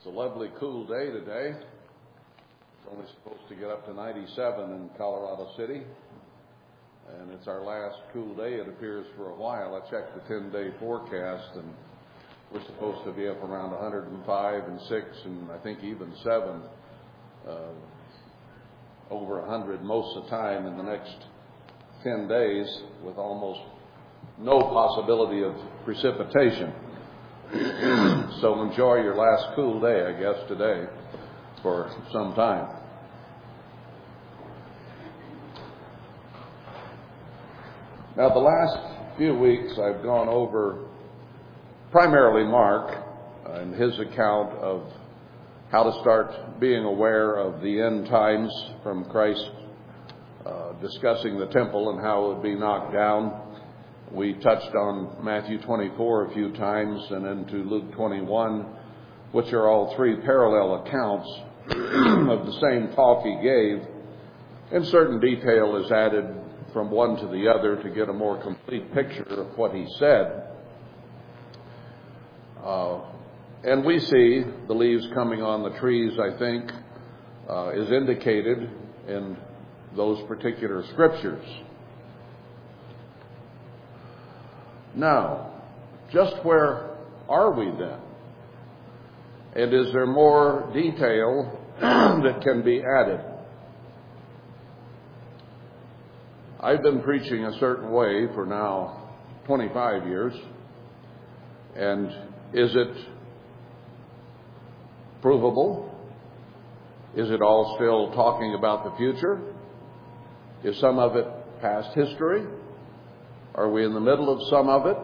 It's a lovely, cool day today. It's only supposed to get up to 97 in Colorado City. And it's our last cool day, it appears, for a while. I checked the 10 day forecast, and we're supposed to be up around 105 and 6, and I think even 7, uh, over 100 most of the time in the next 10 days, with almost no possibility of precipitation. So enjoy your last cool day, I guess, today for some time. Now, the last few weeks I've gone over primarily Mark and his account of how to start being aware of the end times from Christ uh, discussing the temple and how it would be knocked down. We touched on Matthew 24 a few times and into Luke 21, which are all three parallel accounts of the same talk he gave. And certain detail is added from one to the other to get a more complete picture of what he said. Uh, and we see the leaves coming on the trees, I think, uh, is indicated in those particular scriptures. Now, just where are we then? And is there more detail that can be added? I've been preaching a certain way for now 25 years. And is it provable? Is it all still talking about the future? Is some of it past history? Are we in the middle of some of it?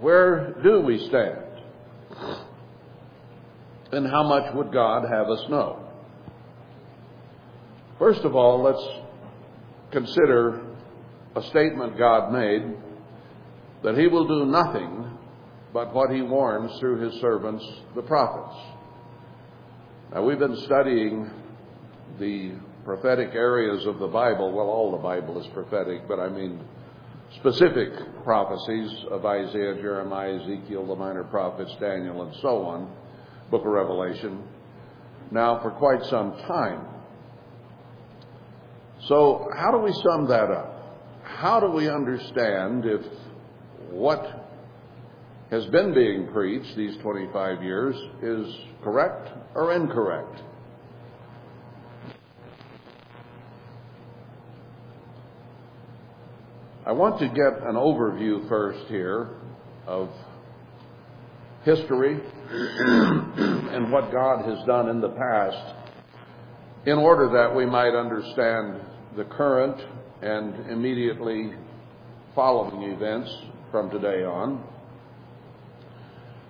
Where do we stand? And how much would God have us know? First of all, let's consider a statement God made that He will do nothing but what He warns through His servants, the prophets. Now, we've been studying the prophetic areas of the Bible. Well, all the Bible is prophetic, but I mean specific prophecies of Isaiah, Jeremiah, Ezekiel, the minor prophets, Daniel, and so on, book of Revelation, now for quite some time. So, how do we sum that up? How do we understand if what has been being preached these 25 years is correct or incorrect? I want to get an overview first here of history and what God has done in the past in order that we might understand the current and immediately following events from today on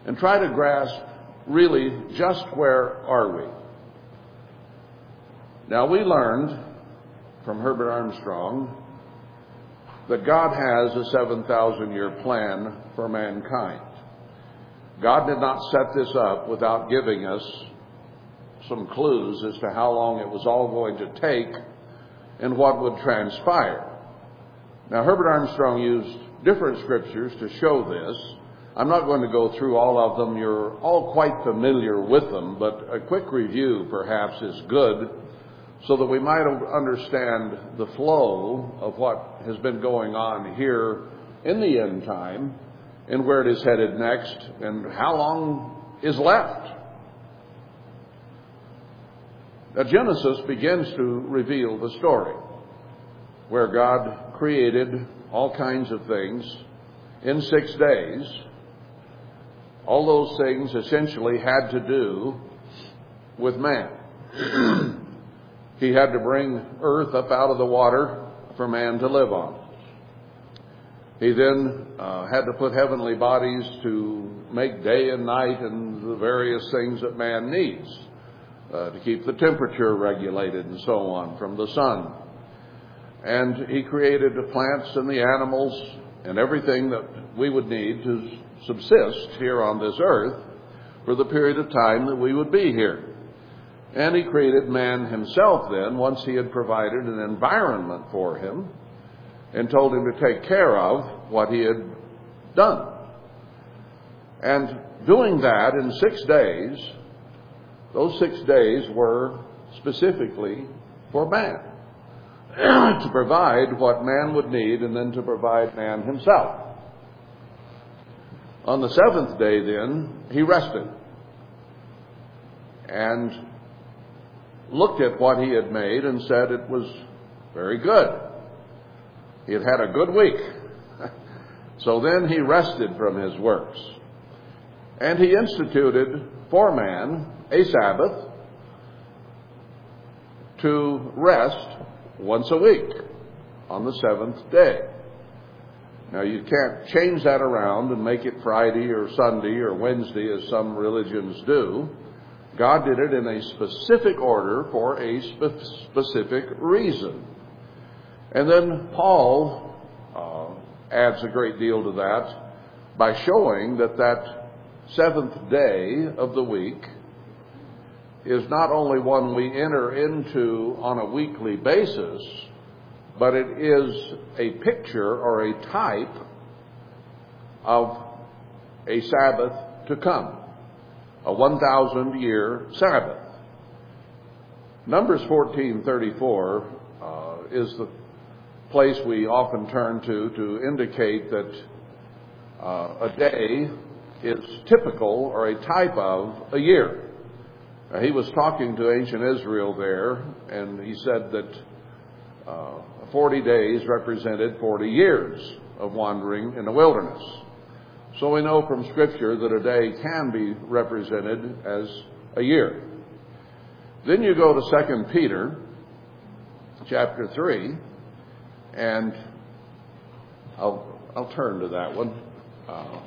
and try to grasp really just where are we. Now we learned from Herbert Armstrong that God has a 7,000 year plan for mankind. God did not set this up without giving us some clues as to how long it was all going to take and what would transpire. Now, Herbert Armstrong used different scriptures to show this. I'm not going to go through all of them. You're all quite familiar with them, but a quick review perhaps is good so that we might understand the flow of what has been going on here in the end time and where it is headed next and how long is left. Now, Genesis begins to reveal the story where God created all kinds of things in six days. All those things essentially had to do with man. he had to bring earth up out of the water for man to live on. He then uh, had to put heavenly bodies to make day and night and the various things that man needs uh, to keep the temperature regulated and so on from the sun. And he created the plants and the animals and everything that we would need to subsist here on this earth for the period of time that we would be here. And he created man himself then, once he had provided an environment for him and told him to take care of what he had done. And doing that in six days, those six days were specifically for man. to provide what man would need and then to provide man himself. On the seventh day, then, he rested and looked at what he had made and said it was very good. He had had a good week. so then he rested from his works. And he instituted for man a Sabbath to rest once a week on the seventh day. Now, you can't change that around and make it Friday or Sunday or Wednesday as some religions do. God did it in a specific order for a spe- specific reason. And then Paul uh, adds a great deal to that by showing that that seventh day of the week is not only one we enter into on a weekly basis, but it is a picture or a type of a Sabbath to come, a 1,000 year Sabbath. Numbers 14:34 uh, is the place we often turn to to indicate that uh, a day is typical or a type of a year. He was talking to ancient Israel there, and he said that uh, 40 days represented 40 years of wandering in the wilderness. So we know from Scripture that a day can be represented as a year. Then you go to 2 Peter chapter 3, and I'll, I'll turn to that one. Uh,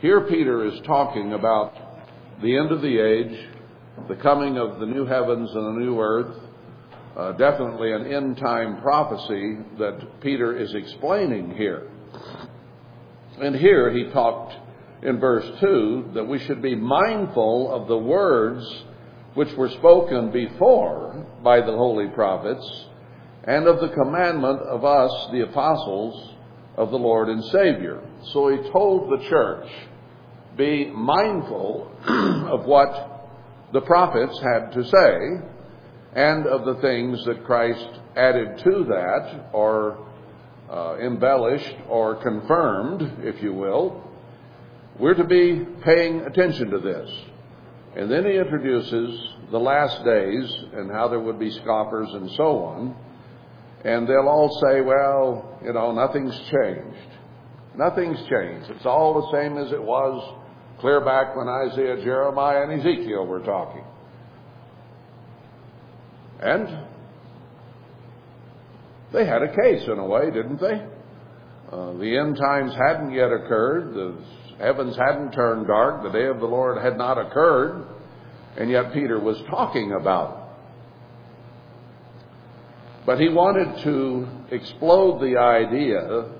here Peter is talking about the end of the age, the coming of the new heavens and the new earth, uh, definitely an end time prophecy that Peter is explaining here. And here he talked in verse 2 that we should be mindful of the words which were spoken before by the holy prophets and of the commandment of us, the apostles of the Lord and Savior. So he told the church, be mindful of what the prophets had to say and of the things that Christ added to that or uh, embellished or confirmed, if you will. We're to be paying attention to this. And then he introduces the last days and how there would be scoffers and so on. And they'll all say, well, you know, nothing's changed. Nothing's changed. It's all the same as it was clear back when Isaiah, Jeremiah, and Ezekiel were talking. And they had a case in a way, didn't they? Uh, the end times hadn't yet occurred. The heavens hadn't turned dark. The day of the Lord had not occurred. And yet Peter was talking about it. But he wanted to explode the idea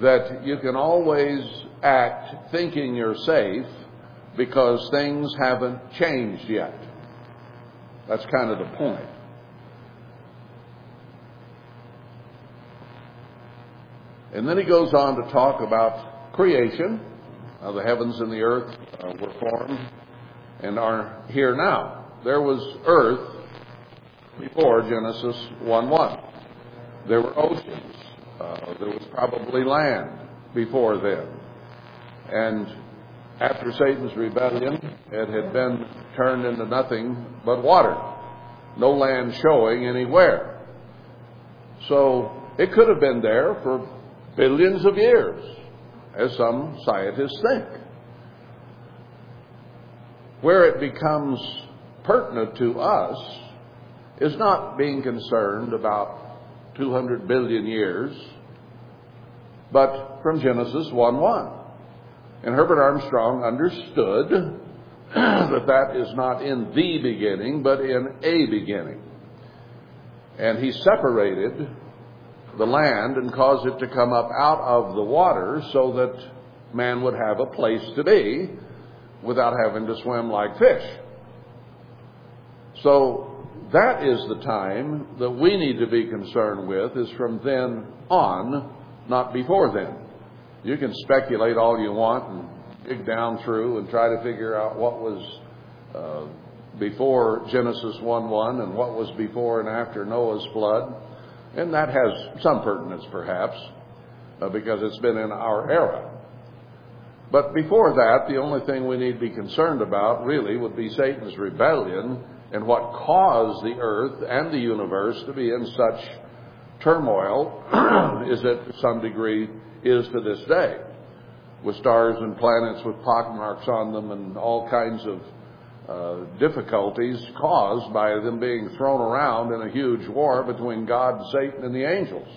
that you can always act thinking you're safe because things haven't changed yet. That's kind of the point. And then he goes on to talk about creation. How the heavens and the earth uh, were formed and are here now. There was earth before Genesis 1 1. There were oceans. Uh, there was probably land before then. And after Satan's rebellion, it had been turned into nothing but water. No land showing anywhere. So it could have been there for billions of years, as some scientists think. Where it becomes pertinent to us is not being concerned about 200 billion years, but from Genesis 1 1. And Herbert Armstrong understood that that is not in the beginning, but in a beginning. And he separated the land and cause it to come up out of the water so that man would have a place to be without having to swim like fish. So that is the time that we need to be concerned with is from then on, not before then. You can speculate all you want and dig down through and try to figure out what was uh, before Genesis 1 1 and what was before and after Noah's flood. And that has some pertinence, perhaps, uh, because it's been in our era. But before that, the only thing we need to be concerned about really would be Satan's rebellion and what caused the earth and the universe to be in such turmoil is it to some degree is to this day with stars and planets with pockmarks on them and all kinds of uh, difficulties caused by them being thrown around in a huge war between God, Satan, and the angels.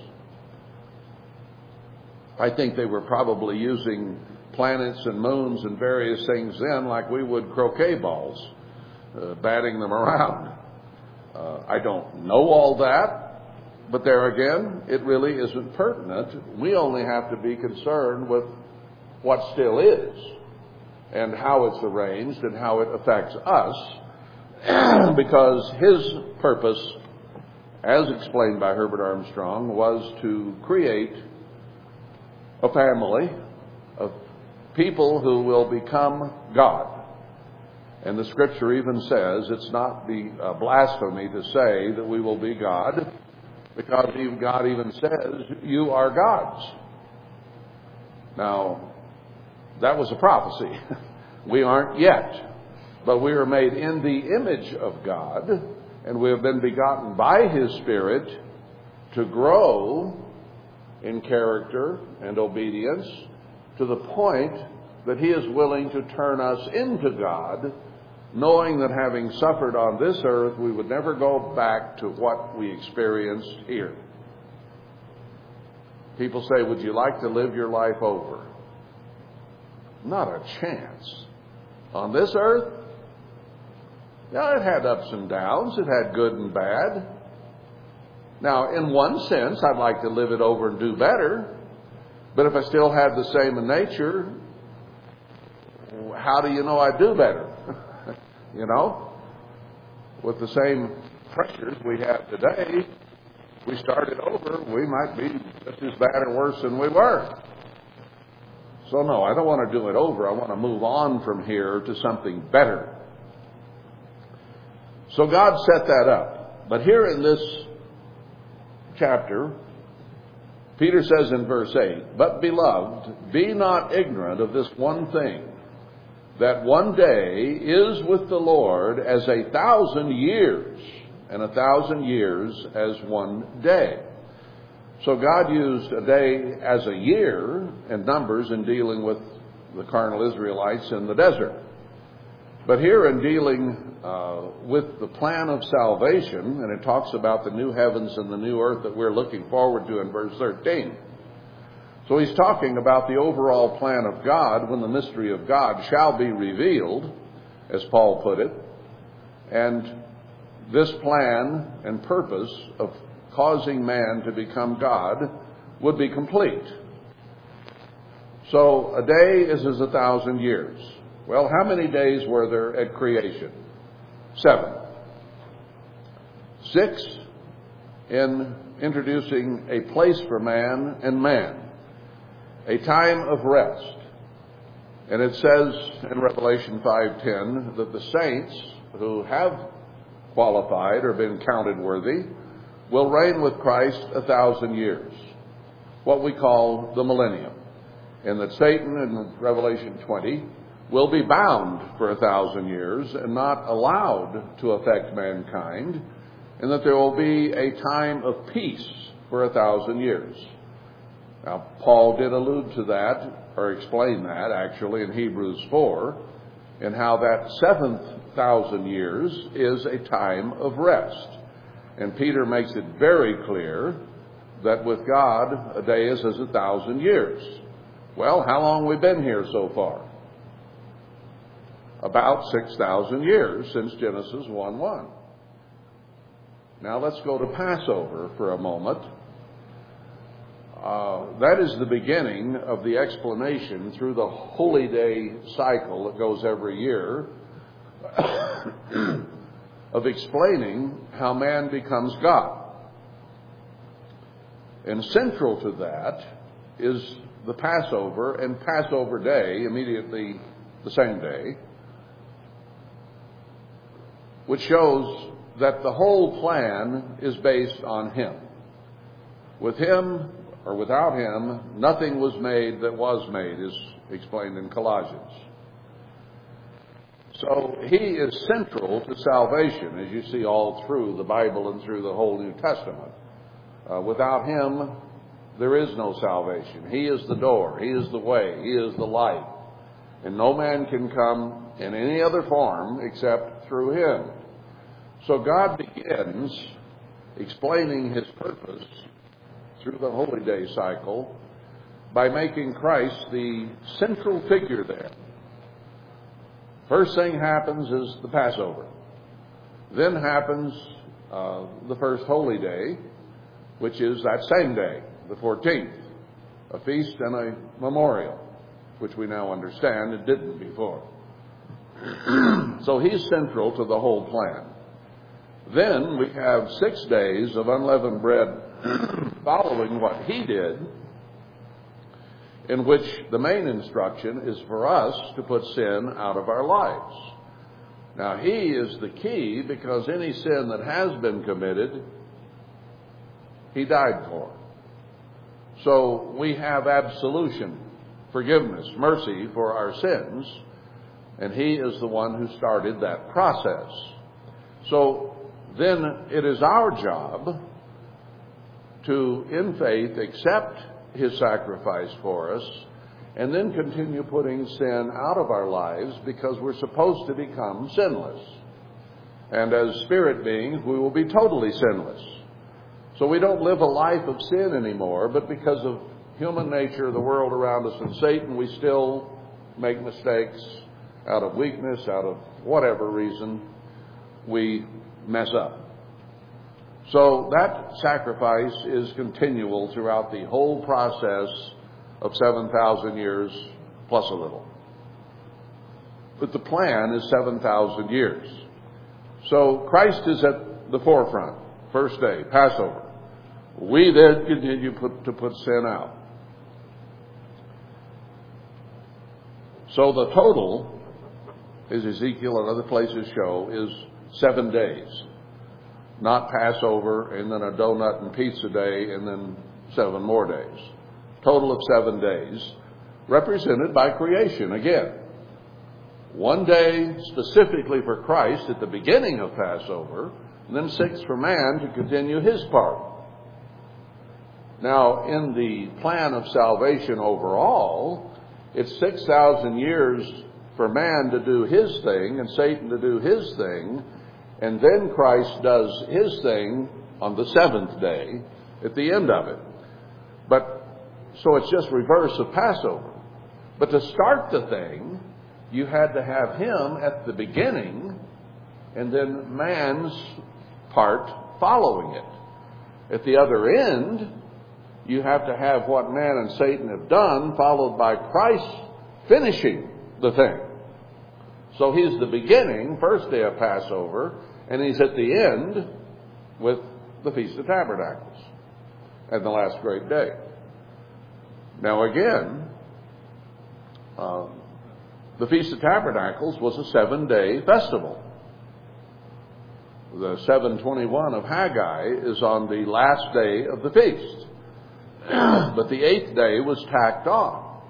I think they were probably using planets and moons and various things then like we would croquet balls, uh, batting them around. Uh, I don't know all that, but there again, it really isn't pertinent. We only have to be concerned with what still is and how it's arranged and how it affects us because his purpose, as explained by Herbert Armstrong, was to create a family of people who will become God. And the scripture even says it's not the uh, blasphemy to say that we will be God, because God even says, You are gods. Now, that was a prophecy. we aren't yet, but we are made in the image of God, and we have been begotten by His Spirit to grow in character and obedience to the point that He is willing to turn us into God, knowing that having suffered on this earth, we would never go back to what we experienced here. People say, Would you like to live your life over? Not a chance. On this earth, yeah, it had ups and downs, it had good and bad. Now, in one sense, I'd like to live it over and do better, but if I still had the same in nature, how do you know I do better? you know? With the same pressures we have today, we started over, we might be just as bad or worse than we were. So, no, I don't want to do it over. I want to move on from here to something better. So, God set that up. But here in this chapter, Peter says in verse 8, But beloved, be not ignorant of this one thing, that one day is with the Lord as a thousand years, and a thousand years as one day. So God used a day as a year in numbers in dealing with the carnal Israelites in the desert. But here in dealing uh, with the plan of salvation, and it talks about the new heavens and the new earth that we're looking forward to in verse 13. So he's talking about the overall plan of God when the mystery of God shall be revealed, as Paul put it. And this plan and purpose of causing man to become God would be complete. So a day is as a thousand years. Well, how many days were there at creation? Seven. Six in introducing a place for man and man, a time of rest. And it says in Revelation 5:10 that the saints who have qualified or been counted worthy will reign with Christ a thousand years, what we call the millennium. And that Satan in Revelation 20 will be bound for a thousand years and not allowed to affect mankind, and that there will be a time of peace for a thousand years. Now, Paul did allude to that, or explain that actually in Hebrews 4, and how that seventh thousand years is a time of rest. And Peter makes it very clear that with God, a day is as a thousand years. Well, how long we been here so far? About 6,000 years since Genesis 1 1. Now let's go to Passover for a moment. Uh, that is the beginning of the explanation through the holy day cycle that goes every year of explaining how man becomes God. And central to that is the Passover and Passover day, immediately the same day, which shows that the whole plan is based on Him. With Him, or without Him, nothing was made that was made, is explained in Colossians. So He is central to salvation, as you see all through the Bible and through the whole New Testament. Uh, without Him, there is no salvation. He is the door. He is the way. He is the light. And no man can come in any other form except through Him. So God begins explaining His purpose through the Holy Day cycle by making Christ the central figure there. First thing happens is the Passover. Then happens uh, the first Holy Day, which is that same day, the 14th, a feast and a memorial, which we now understand it didn't before. so he's central to the whole plan. Then we have six days of unleavened bread following what he did, in which the main instruction is for us to put sin out of our lives. Now, he is the key because any sin that has been committed, he died for. So we have absolution, forgiveness, mercy for our sins, and he is the one who started that process. So then it is our job to, in faith, accept his sacrifice for us and then continue putting sin out of our lives because we're supposed to become sinless. And as spirit beings, we will be totally sinless. So we don't live a life of sin anymore, but because of human nature, the world around us, and Satan, we still make mistakes out of weakness, out of whatever reason. We mess up. So that sacrifice is continual throughout the whole process of 7,000 years plus a little. But the plan is 7,000 years. So Christ is at the forefront. First day, Passover. We then continue put, to put sin out. So the total, as Ezekiel and other places show, is seven days. Not Passover and then a donut and pizza day and then seven more days. Total of seven days, represented by creation again. One day specifically for Christ at the beginning of Passover, and then six for man to continue his part. Now, in the plan of salvation overall, it's 6,000 years for man to do his thing and Satan to do his thing, and then Christ does his thing on the seventh day at the end of it. But, so it's just reverse of Passover. But to start the thing, you had to have him at the beginning and then man's part following it. At the other end, you have to have what man and Satan have done, followed by Christ finishing the thing. So he's the beginning, first day of Passover, and he's at the end with the Feast of Tabernacles and the last great day. Now, again, uh, the Feast of Tabernacles was a seven day festival. The 721 of Haggai is on the last day of the feast. but the eighth day was tacked on.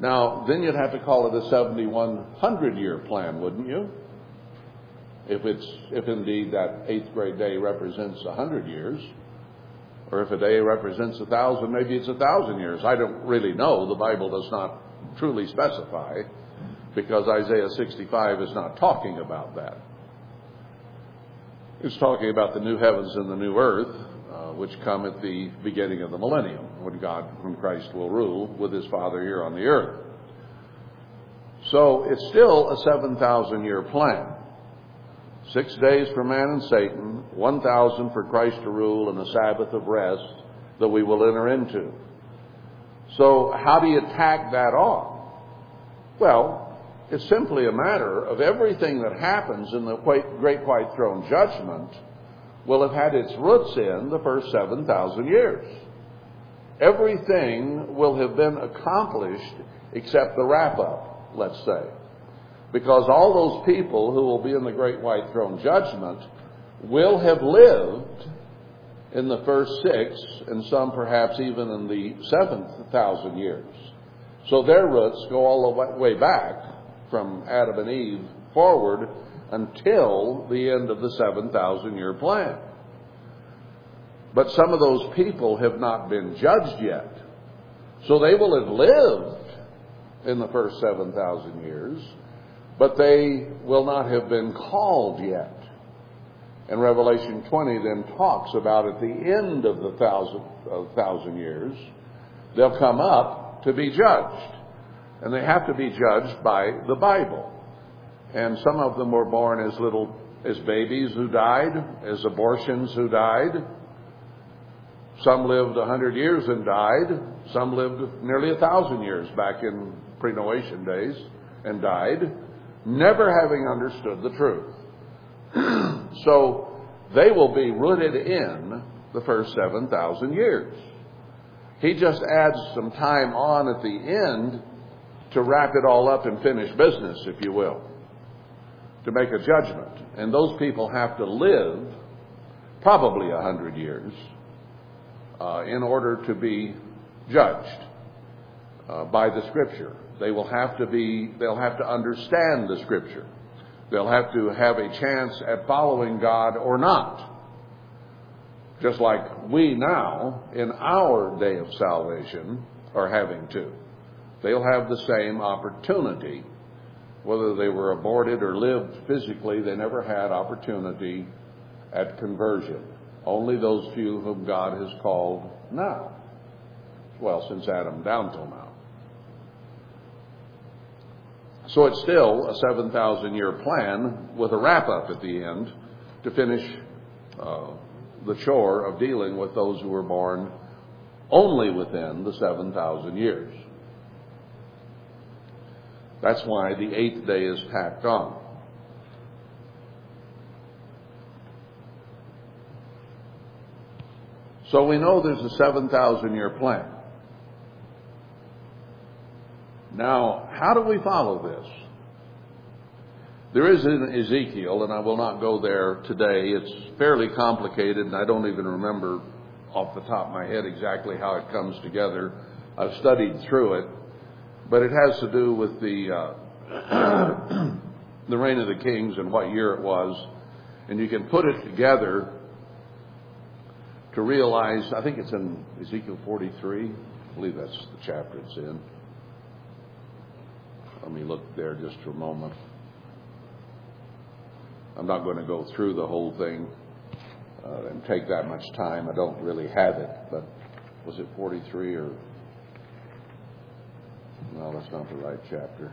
Now, then you'd have to call it a 7100 year plan, wouldn't you? If it's if indeed that eighth grade day represents a hundred years, or if a day represents a thousand, maybe it's a thousand years. I don't really know. The Bible does not truly specify, because Isaiah 65 is not talking about that. It's talking about the new heavens and the new earth, uh, which come at the beginning of the millennium, when God, when Christ will rule with His Father here on the earth. So it's still a 7,000 year plan. Six days for man and Satan, 1,000 for Christ to rule, and a Sabbath of rest that we will enter into. So, how do you tack that on? Well, it's simply a matter of everything that happens in the Great White Throne Judgment will have had its roots in the first 7,000 years. everything will have been accomplished except the wrap up, let's say. Because all those people who will be in the great white throne judgment will have lived in the first six, and some perhaps even in the seventh thousand years. So their roots go all the way back from Adam and Eve forward until the end of the 7,000 year plan. But some of those people have not been judged yet. So they will have lived in the first 7,000 years, but they will not have been called yet. And Revelation 20 then talks about at the end of the thousand, uh, thousand years, they'll come up to be judged. And they have to be judged by the Bible. And some of them were born as little, as babies who died, as abortions who died. Some lived a hundred years and died. Some lived nearly a thousand years back in pre-Noation days and died, never having understood the truth. so they will be rooted in the first 7,000 years. He just adds some time on at the end to wrap it all up and finish business, if you will, to make a judgment. And those people have to live probably a hundred years uh, in order to be judged uh, by the Scripture. They will have to be, they'll have to understand the Scripture. They'll have to have a chance at following God or not. Just like we now, in our day of salvation, are having to. They'll have the same opportunity. Whether they were aborted or lived physically, they never had opportunity at conversion. Only those few whom God has called now. Well, since Adam down till now. So it's still a 7,000 year plan with a wrap up at the end to finish uh, the chore of dealing with those who were born only within the 7,000 years. That's why the eighth day is tacked on. So we know there's a 7,000 year plan. Now, how do we follow this? There is in Ezekiel, and I will not go there today. It's fairly complicated, and I don't even remember off the top of my head exactly how it comes together. I've studied through it, but it has to do with the uh, the reign of the kings and what year it was, and you can put it together to realize. I think it's in Ezekiel 43. I believe that's the chapter it's in. Let me look there just for a moment. I'm not going to go through the whole thing uh, and take that much time. I don't really have it, but was it 43 or? No, that's not the right chapter.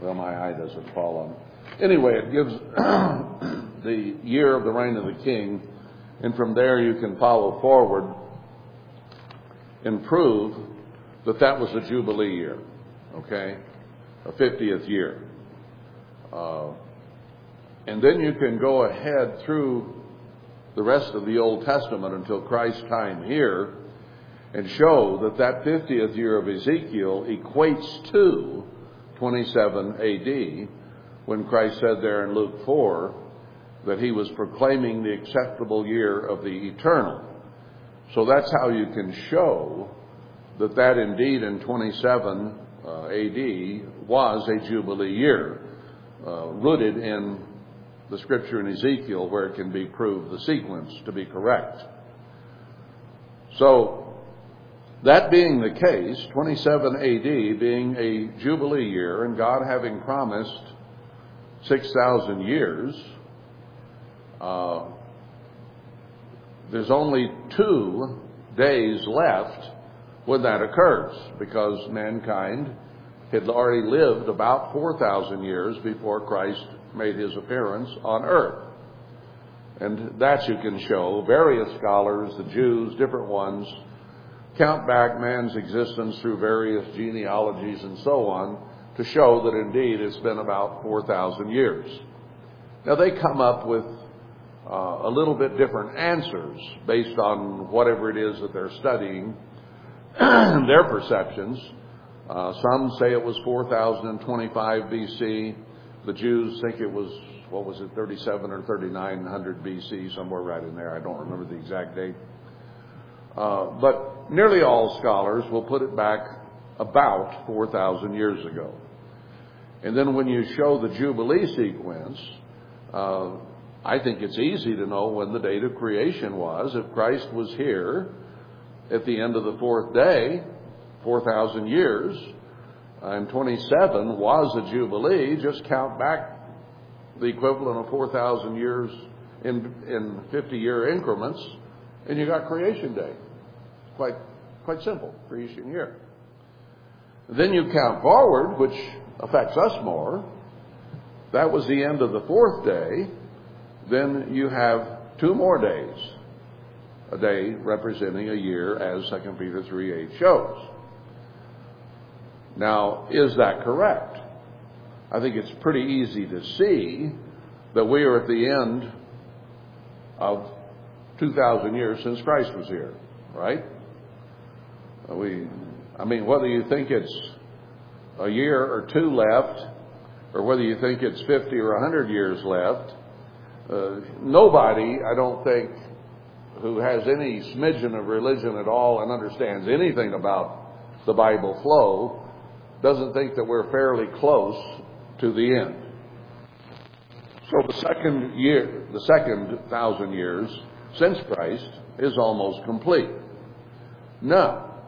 Well, my eye doesn't fall on. Anyway, it gives the year of the reign of the king, and from there you can follow forward and prove that that was a Jubilee year, okay? A 50th year. Uh, and then you can go ahead through the rest of the Old Testament until Christ's time here and show that that 50th year of Ezekiel equates to 27 AD when Christ said there in Luke 4 that he was proclaiming the acceptable year of the eternal. So that's how you can show that that indeed in 27 uh, AD was a Jubilee year, uh, rooted in the scripture in Ezekiel where it can be proved the sequence to be correct. So, that being the case, 27 AD being a Jubilee year, and God having promised 6,000 years, uh, there's only two days left when that occurs because mankind had already lived about 4,000 years before Christ made his appearance on earth. And that you can show. Various scholars, the Jews, different ones, count back man's existence through various genealogies and so on to show that indeed it's been about 4,000 years. Now they come up with uh, a little bit different answers based on whatever it is that they're studying, their perceptions. Uh, some say it was 4025 BC. The Jews think it was, what was it, 37 or 3900 BC, somewhere right in there. I don't remember the exact date. Uh, but nearly all scholars will put it back about 4,000 years ago. And then when you show the Jubilee sequence, uh, I think it's easy to know when the date of creation was. If Christ was here at the end of the fourth day, 4,000 years, and 27 was a Jubilee, just count back the equivalent of 4,000 years in, in 50 year increments, and you got creation day. Quite, quite simple, creation year. Then you count forward, which affects us more. That was the end of the fourth day. Then you have two more days. A day representing a year, as 2 Peter 3 8 shows. Now, is that correct? I think it's pretty easy to see that we are at the end of 2,000 years since Christ was here, right? We, I mean, whether you think it's a year or two left, or whether you think it's 50 or 100 years left, uh, nobody, I don't think, who has any smidgen of religion at all and understands anything about the Bible flow doesn't think that we're fairly close to the end. So the second year, the second thousand years since Christ is almost complete. Now,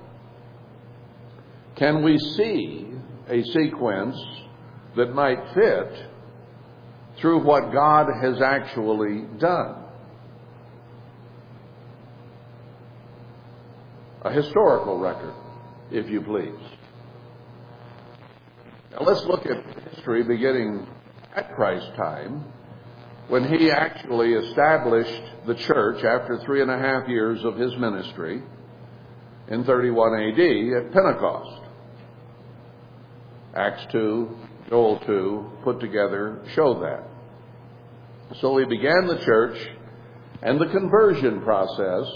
can we see a sequence that might fit through what God has actually done? A historical record, if you please. Now let's look at history beginning at Christ's time when he actually established the church after three and a half years of his ministry in 31 AD at Pentecost. Acts 2, Joel 2 put together show that. So he began the church and the conversion process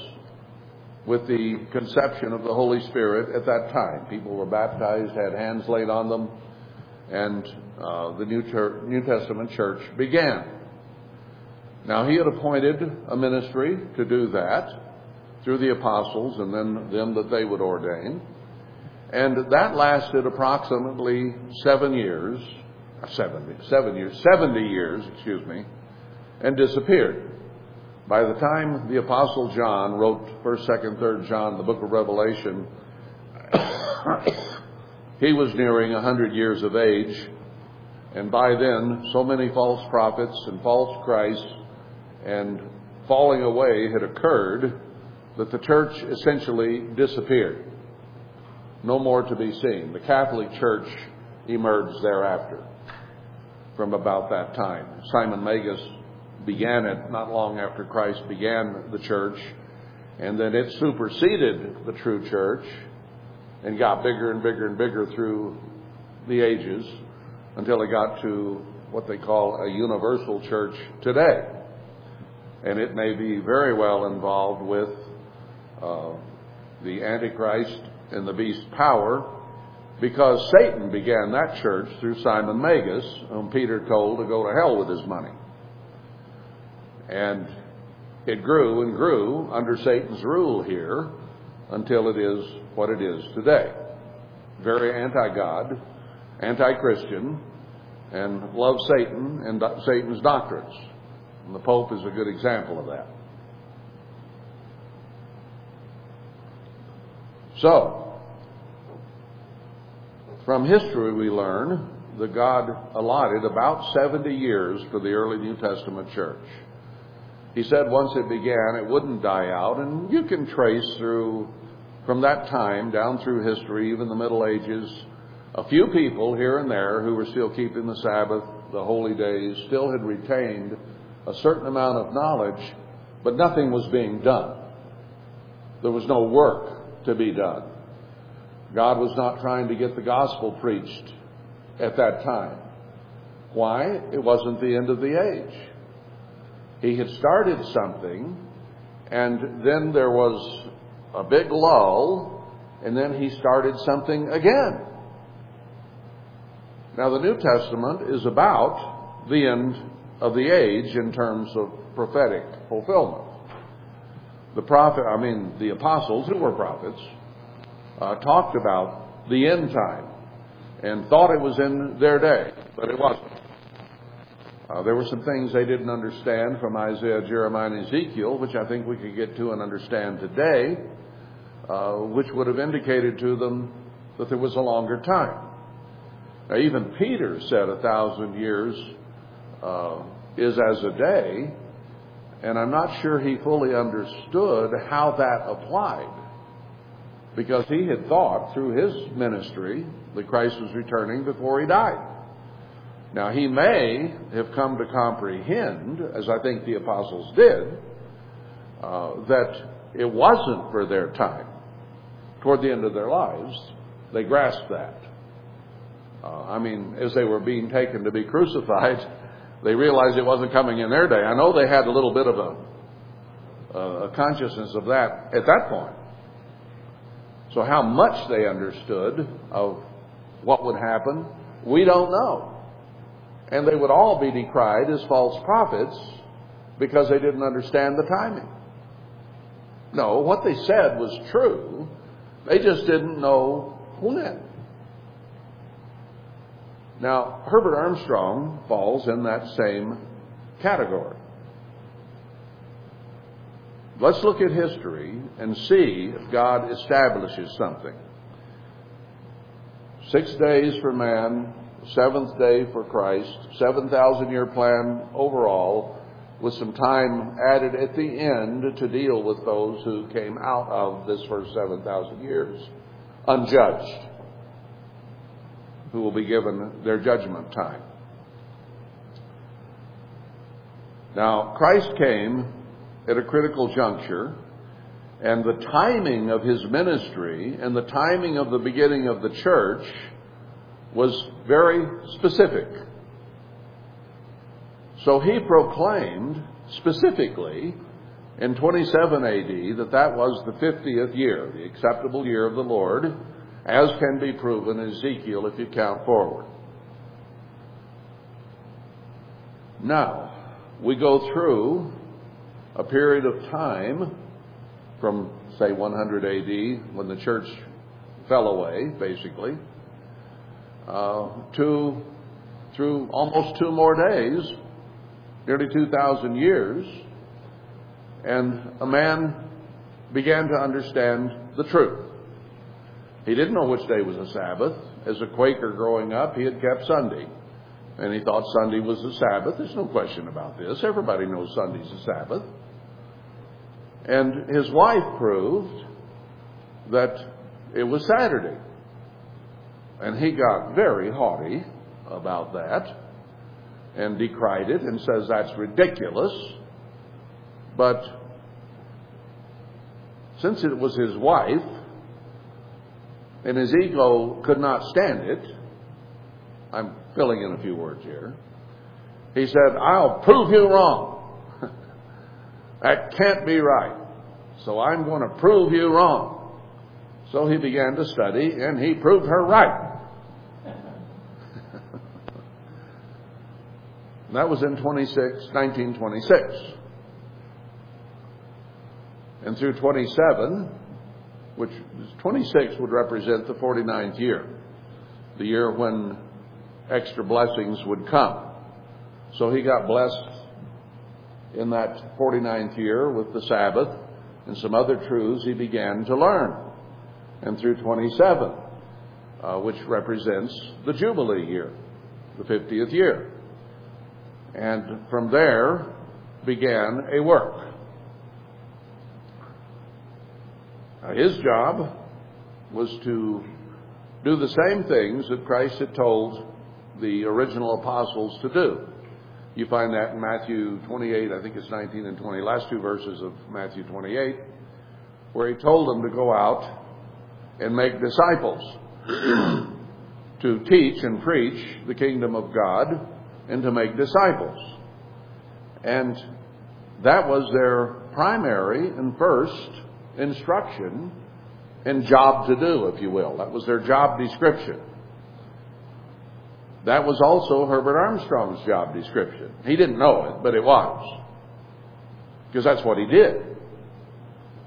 with the conception of the Holy Spirit at that time. People were baptized, had hands laid on them, and uh, the New, New Testament church began. Now, he had appointed a ministry to do that through the apostles and then them that they would ordain. And that lasted approximately seven years, 70, seven years, 70 years, excuse me, and disappeared. By the time the apostle John wrote 1st, 2nd, 3rd John, the book of Revelation, he was nearing a hundred years of age, and by then, so many false prophets and false Christs and falling away had occurred that the church essentially disappeared. No more to be seen. The Catholic Church emerged thereafter from about that time. Simon Magus began it not long after Christ began the church, and then it superseded the true church and got bigger and bigger and bigger through the ages until it got to what they call a universal church today. And it may be very well involved with uh, the Antichrist and the beast's power because Satan began that church through Simon Magus, whom Peter told to go to hell with his money. And it grew and grew under Satan's rule here until it is what it is today. Very anti God, anti Christian, and loves Satan and Satan's doctrines. And the Pope is a good example of that. So, from history we learn that God allotted about 70 years for the early New Testament church. He said once it began, it wouldn't die out, and you can trace through from that time down through history, even the Middle Ages, a few people here and there who were still keeping the Sabbath, the holy days, still had retained a certain amount of knowledge, but nothing was being done. There was no work to be done. God was not trying to get the gospel preached at that time. Why? It wasn't the end of the age. He had started something, and then there was a big lull, and then he started something again. Now, the New Testament is about the end of the age in terms of prophetic fulfillment. The prophet, I mean, the apostles who were prophets, uh, talked about the end time and thought it was in their day, but it wasn't. Uh, there were some things they didn't understand from Isaiah, Jeremiah, and Ezekiel, which I think we could get to and understand today, uh, which would have indicated to them that there was a longer time. Now, even Peter said a thousand years uh, is as a day, and I'm not sure he fully understood how that applied because he had thought through his ministry that Christ was returning before he died. Now, he may have come to comprehend, as I think the apostles did, uh, that it wasn't for their time. Toward the end of their lives, they grasped that. Uh, I mean, as they were being taken to be crucified, they realized it wasn't coming in their day. I know they had a little bit of a, a consciousness of that at that point. So, how much they understood of what would happen, we don't know. And they would all be decried as false prophets because they didn't understand the timing. No, what they said was true. They just didn't know when. Now, Herbert Armstrong falls in that same category. Let's look at history and see if God establishes something. Six days for man, seventh day for Christ, 7,000 year plan overall, with some time added at the end to deal with those who came out of this first 7,000 years unjudged who will be given their judgment time. Now, Christ came at a critical juncture, and the timing of his ministry and the timing of the beginning of the church was very specific. So he proclaimed specifically in 27 AD that that was the 50th year, the acceptable year of the Lord, as can be proven in Ezekiel if you count forward. Now, we go through a period of time from, say, 100 AD, when the church fell away, basically, uh, to through almost two more days, nearly 2,000 years, and a man began to understand the truth. He didn't know which day was a Sabbath. As a Quaker growing up, he had kept Sunday. And he thought Sunday was the Sabbath. There's no question about this. Everybody knows Sunday's the Sabbath. And his wife proved that it was Saturday. And he got very haughty about that and decried it and says that's ridiculous. But since it was his wife, and his ego could not stand it. I'm filling in a few words here. He said, I'll prove you wrong. that can't be right. So I'm going to prove you wrong. So he began to study and he proved her right. That was in 26, 1926. And through 27, which 26 would represent the 49th year, the year when extra blessings would come. So he got blessed in that 49th year with the Sabbath and some other truths he began to learn. And through 27, uh, which represents the Jubilee year, the 50th year. And from there began a work. Now, his job was to do the same things that Christ had told the original apostles to do. You find that in Matthew 28, I think it's 19 and 20, last two verses of Matthew 28, where he told them to go out and make disciples, to teach and preach the kingdom of God, and to make disciples. And that was their primary and first instruction and job to do, if you will. That was their job description. That was also Herbert Armstrong's job description. He didn't know it, but it was. Because that's what he did.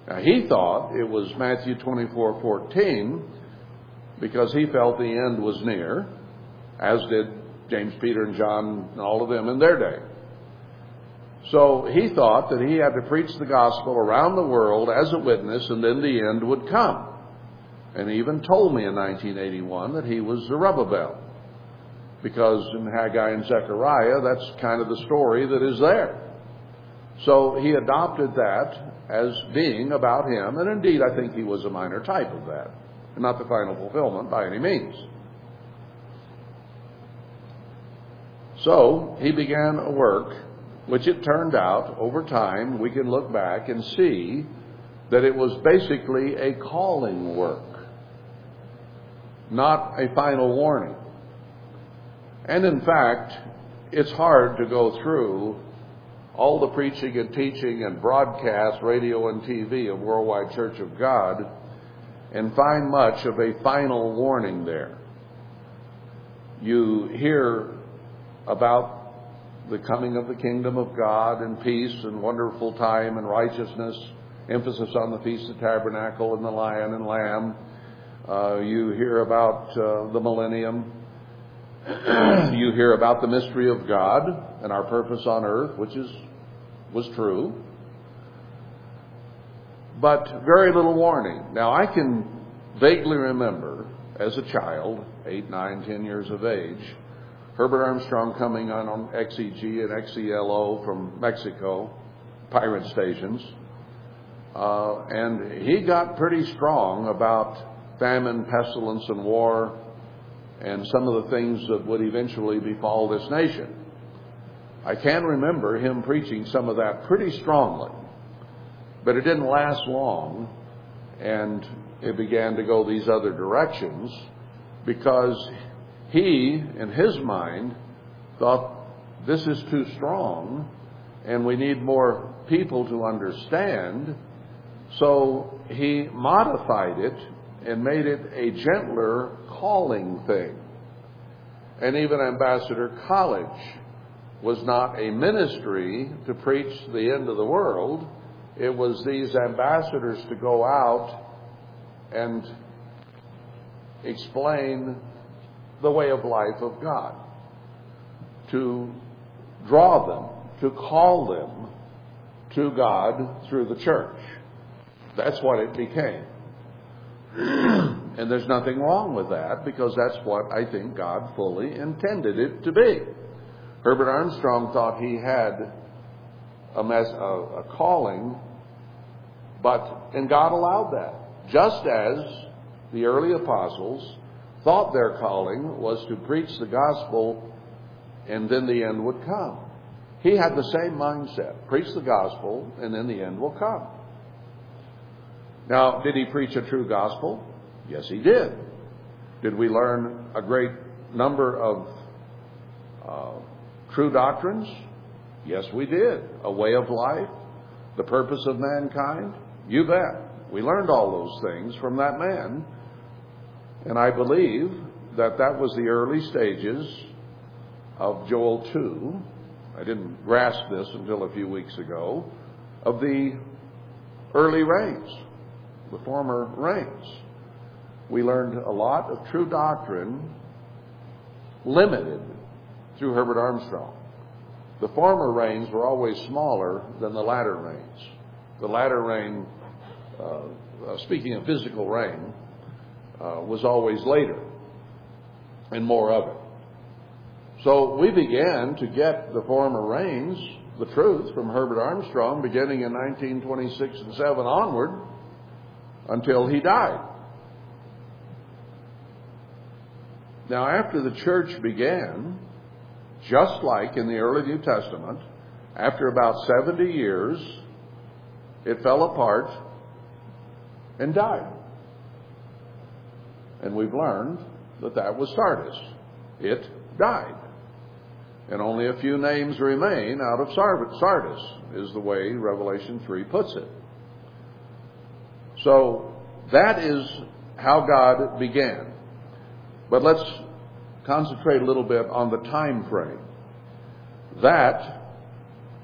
Now, he thought it was Matthew 24 14 because he felt the end was near, as did James, Peter, and John, and all of them in their day. So he thought that he had to preach the gospel around the world as a witness, and then the end would come. And he even told me in 1981 that he was Zerubbabel. Because in Haggai and Zechariah, that's kind of the story that is there. So he adopted that as being about him, and indeed I think he was a minor type of that. Not the final fulfillment by any means. So he began a work which it turned out over time we can look back and see that it was basically a calling work, not a final warning. And in fact, it's hard to go through all the preaching and teaching and broadcast, radio and TV of Worldwide Church of God and find much of a final warning there. You hear about the coming of the kingdom of God and peace and wonderful time and righteousness, emphasis on the Feast of Tabernacle and the lion and lamb. Uh, you hear about uh, the millennium. you hear about the mystery of God and our purpose on earth, which is was true. But very little warning. Now I can vaguely remember as a child, eight, nine, ten years of age, Herbert Armstrong coming on on XEG and XELO from Mexico, pirate stations. Uh, and he got pretty strong about famine, pestilence, and war, and some of the things that would eventually befall this nation. I can remember him preaching some of that pretty strongly, but it didn't last long, and it began to go these other directions because he, in his mind, thought this is too strong and we need more people to understand. So he modified it and made it a gentler calling thing. And even Ambassador College was not a ministry to preach the end of the world. It was these ambassadors to go out and explain the way of life of God, to draw them, to call them to God through the church. That's what it became. and there's nothing wrong with that because that's what I think God fully intended it to be. Herbert Armstrong thought he had a, mess, a, a calling, but and God allowed that. Just as the early apostles thought their calling was to preach the gospel and then the end would come. He had the same mindset preach the gospel and then the end will come. Now, did he preach a true gospel? Yes, he did. Did we learn a great number of uh, true doctrines? Yes, we did. A way of life, the purpose of mankind? You bet. We learned all those things from that man and I believe that that was the early stages of Joel 2. I didn't grasp this until a few weeks ago, of the early rains, the former rains. We learned a lot of true doctrine limited through Herbert Armstrong. The former rains were always smaller than the latter rains. The latter rain, uh, uh, speaking of physical rain, uh, was always later and more of it. So we began to get the former rains, the truth, from Herbert Armstrong beginning in 1926 and 7 onward until he died. Now, after the church began, just like in the early New Testament, after about 70 years, it fell apart and died. And we've learned that that was Sardis. It died. and only a few names remain out of Sardis, is the way Revelation 3 puts it. So that is how God began. But let's concentrate a little bit on the time frame. That,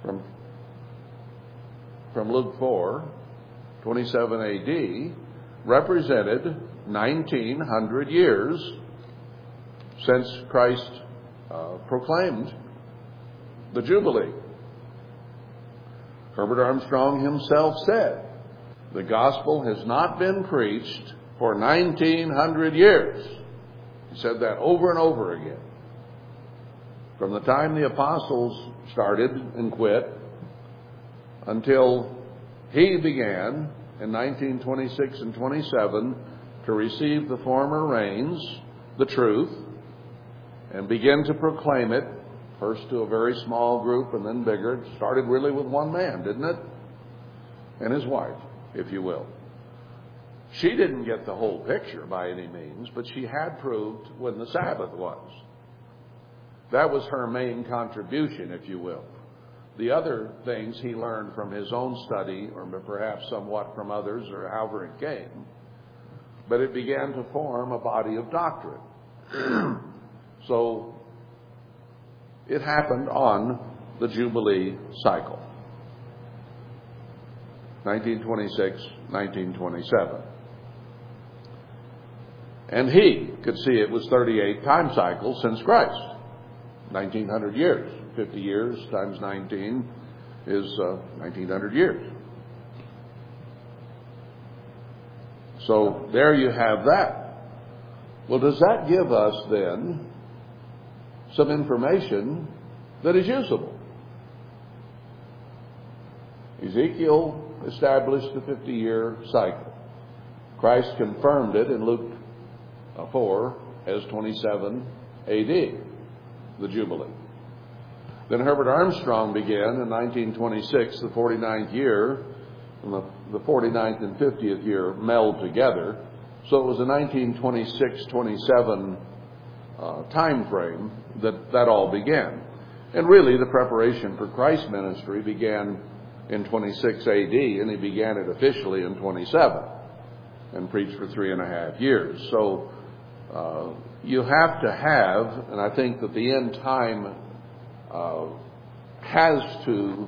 from, from Luke 4, 27 AD, represented 1900 years since Christ uh, proclaimed the Jubilee. Herbert Armstrong himself said, the gospel has not been preached for 1900 years. He said that over and over again. From the time the apostles started and quit until he began in 1926 and 27 to receive the former rains, the truth, and begin to proclaim it, first to a very small group and then bigger. It started really with one man, didn't it? And his wife, if you will. She didn't get the whole picture by any means, but she had proved when the Sabbath was. That was her main contribution, if you will. The other things he learned from his own study, or perhaps somewhat from others, or however it came. But it began to form a body of doctrine. so it happened on the Jubilee cycle 1926, 1927. And he could see it was 38 time cycles since Christ. 1900 years. 50 years times 19 is uh, 1900 years. So there you have that. Well, does that give us then some information that is usable? Ezekiel established the 50 year cycle. Christ confirmed it in Luke uh, 4 as 27 AD, the Jubilee. Then Herbert Armstrong began in 1926, the 49th year, and the, the 49th and 50th year meld together. So it was a 1926-27 uh, time frame that that all began. And really, the preparation for Christ's ministry began in 26 AD, and he began it officially in 27 and preached for three and a half years. So uh, you have to have, and I think that the end time uh, has to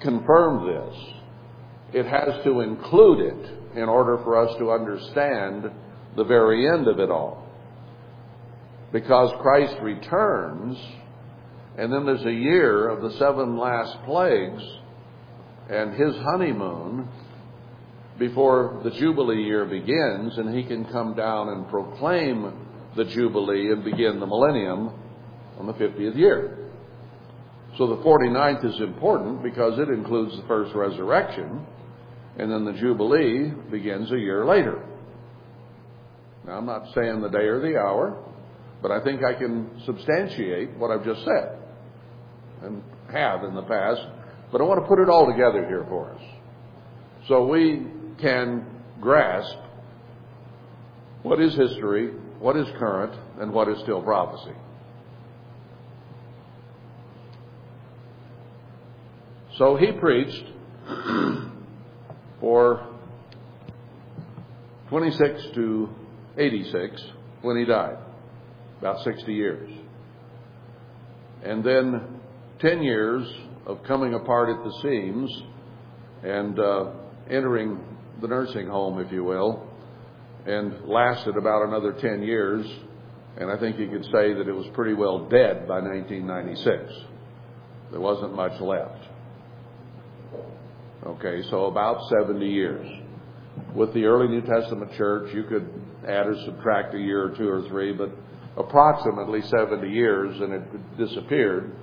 confirm this. It has to include it in order for us to understand the very end of it all. Because Christ returns, and then there's a year of the seven last plagues, and his honeymoon, before the Jubilee year begins and he can come down and proclaim the Jubilee and begin the millennium on the 50th year. So the 49th is important because it includes the first resurrection, and then the Jubilee begins a year later. Now, I'm not saying the day or the hour, but I think I can substantiate what I've just said and have in the past, but I want to put it all together here for us. So we can grasp what is history, what is current, and what is still prophecy. So he preached for 26 to 86 when he died, about 60 years. And then 10 years of coming apart at the seams and uh, entering the nursing home, if you will, and lasted about another 10 years. And I think you could say that it was pretty well dead by 1996. There wasn't much left. Okay, so about 70 years. With the early New Testament church, you could add or subtract a year or two or three, but approximately 70 years, and it disappeared.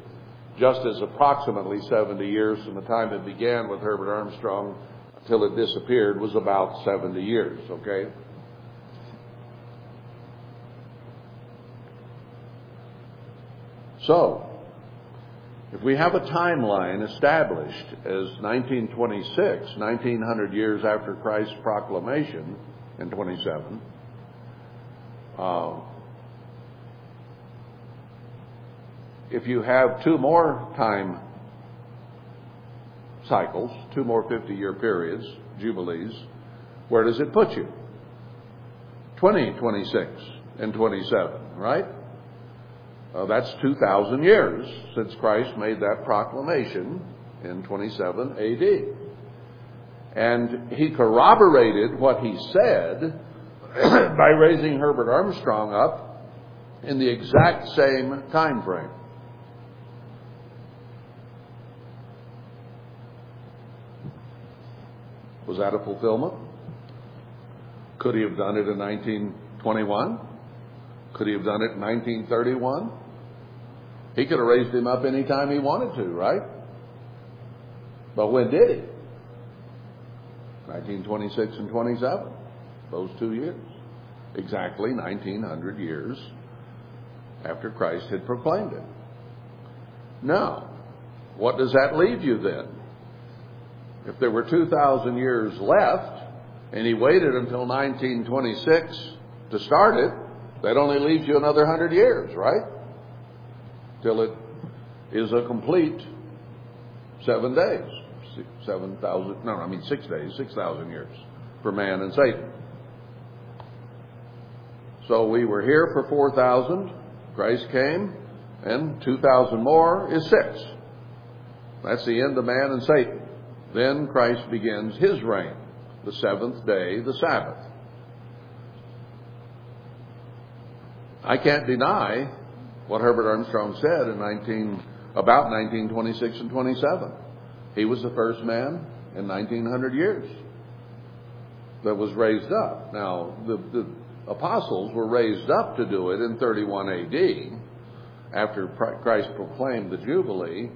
Just as approximately 70 years from the time it began with Herbert Armstrong till it disappeared was about 70 years, okay? So, if we have a timeline established as 1926, 1900 years after Christ's proclamation in 27, uh, if you have two more time cycles, two more 50 year periods, jubilees, where does it put you? 20, 26, and 27, right? Uh, that's 2,000 years since Christ made that proclamation in 27 AD. And he corroborated what he said by raising Herbert Armstrong up in the exact same time frame. Was that a fulfillment? Could he have done it in 1921? Could he have done it in 1931? He could have raised him up any time he wanted to, right? But when did he? 1926 and 27. Those two years. Exactly 1900 years after Christ had proclaimed it. Now, what does that leave you then? If there were 2,000 years left, and he waited until 1926 to start it, that only leaves you another 100 years, right? Till it is a complete seven days. 7,000, no, I mean six days, 6,000 years for man and Satan. So we were here for 4,000, Christ came, and 2,000 more is six. That's the end of man and Satan. Then Christ begins his reign, the seventh day, the Sabbath. I can't deny what Herbert Armstrong said in 19, about 1926 and 27. He was the first man in 1900 years that was raised up. Now, the, the apostles were raised up to do it in 31 AD after Christ proclaimed the Jubilee.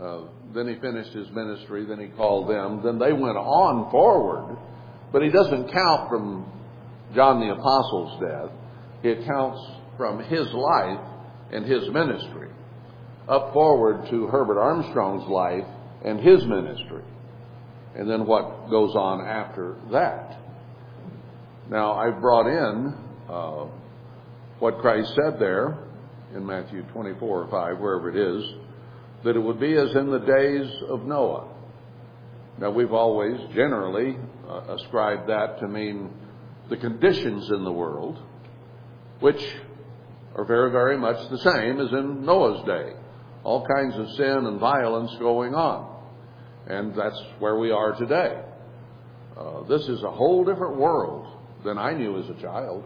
Uh, then he finished his ministry, then he called them, then they went on forward. But he doesn't count from John the Apostle's death, he counts from his life and his ministry up forward to Herbert Armstrong's life and his ministry, and then what goes on after that. Now, I've brought in uh, what Christ said there in Matthew 24 or 5, wherever it is, that it would be as in the days of Noah. Now, we've always generally uh, ascribed that to mean the conditions in the world, which are very, very much the same as in Noah's day. All kinds of sin and violence going on. And that's where we are today. Uh, this is a whole different world than I knew as a child.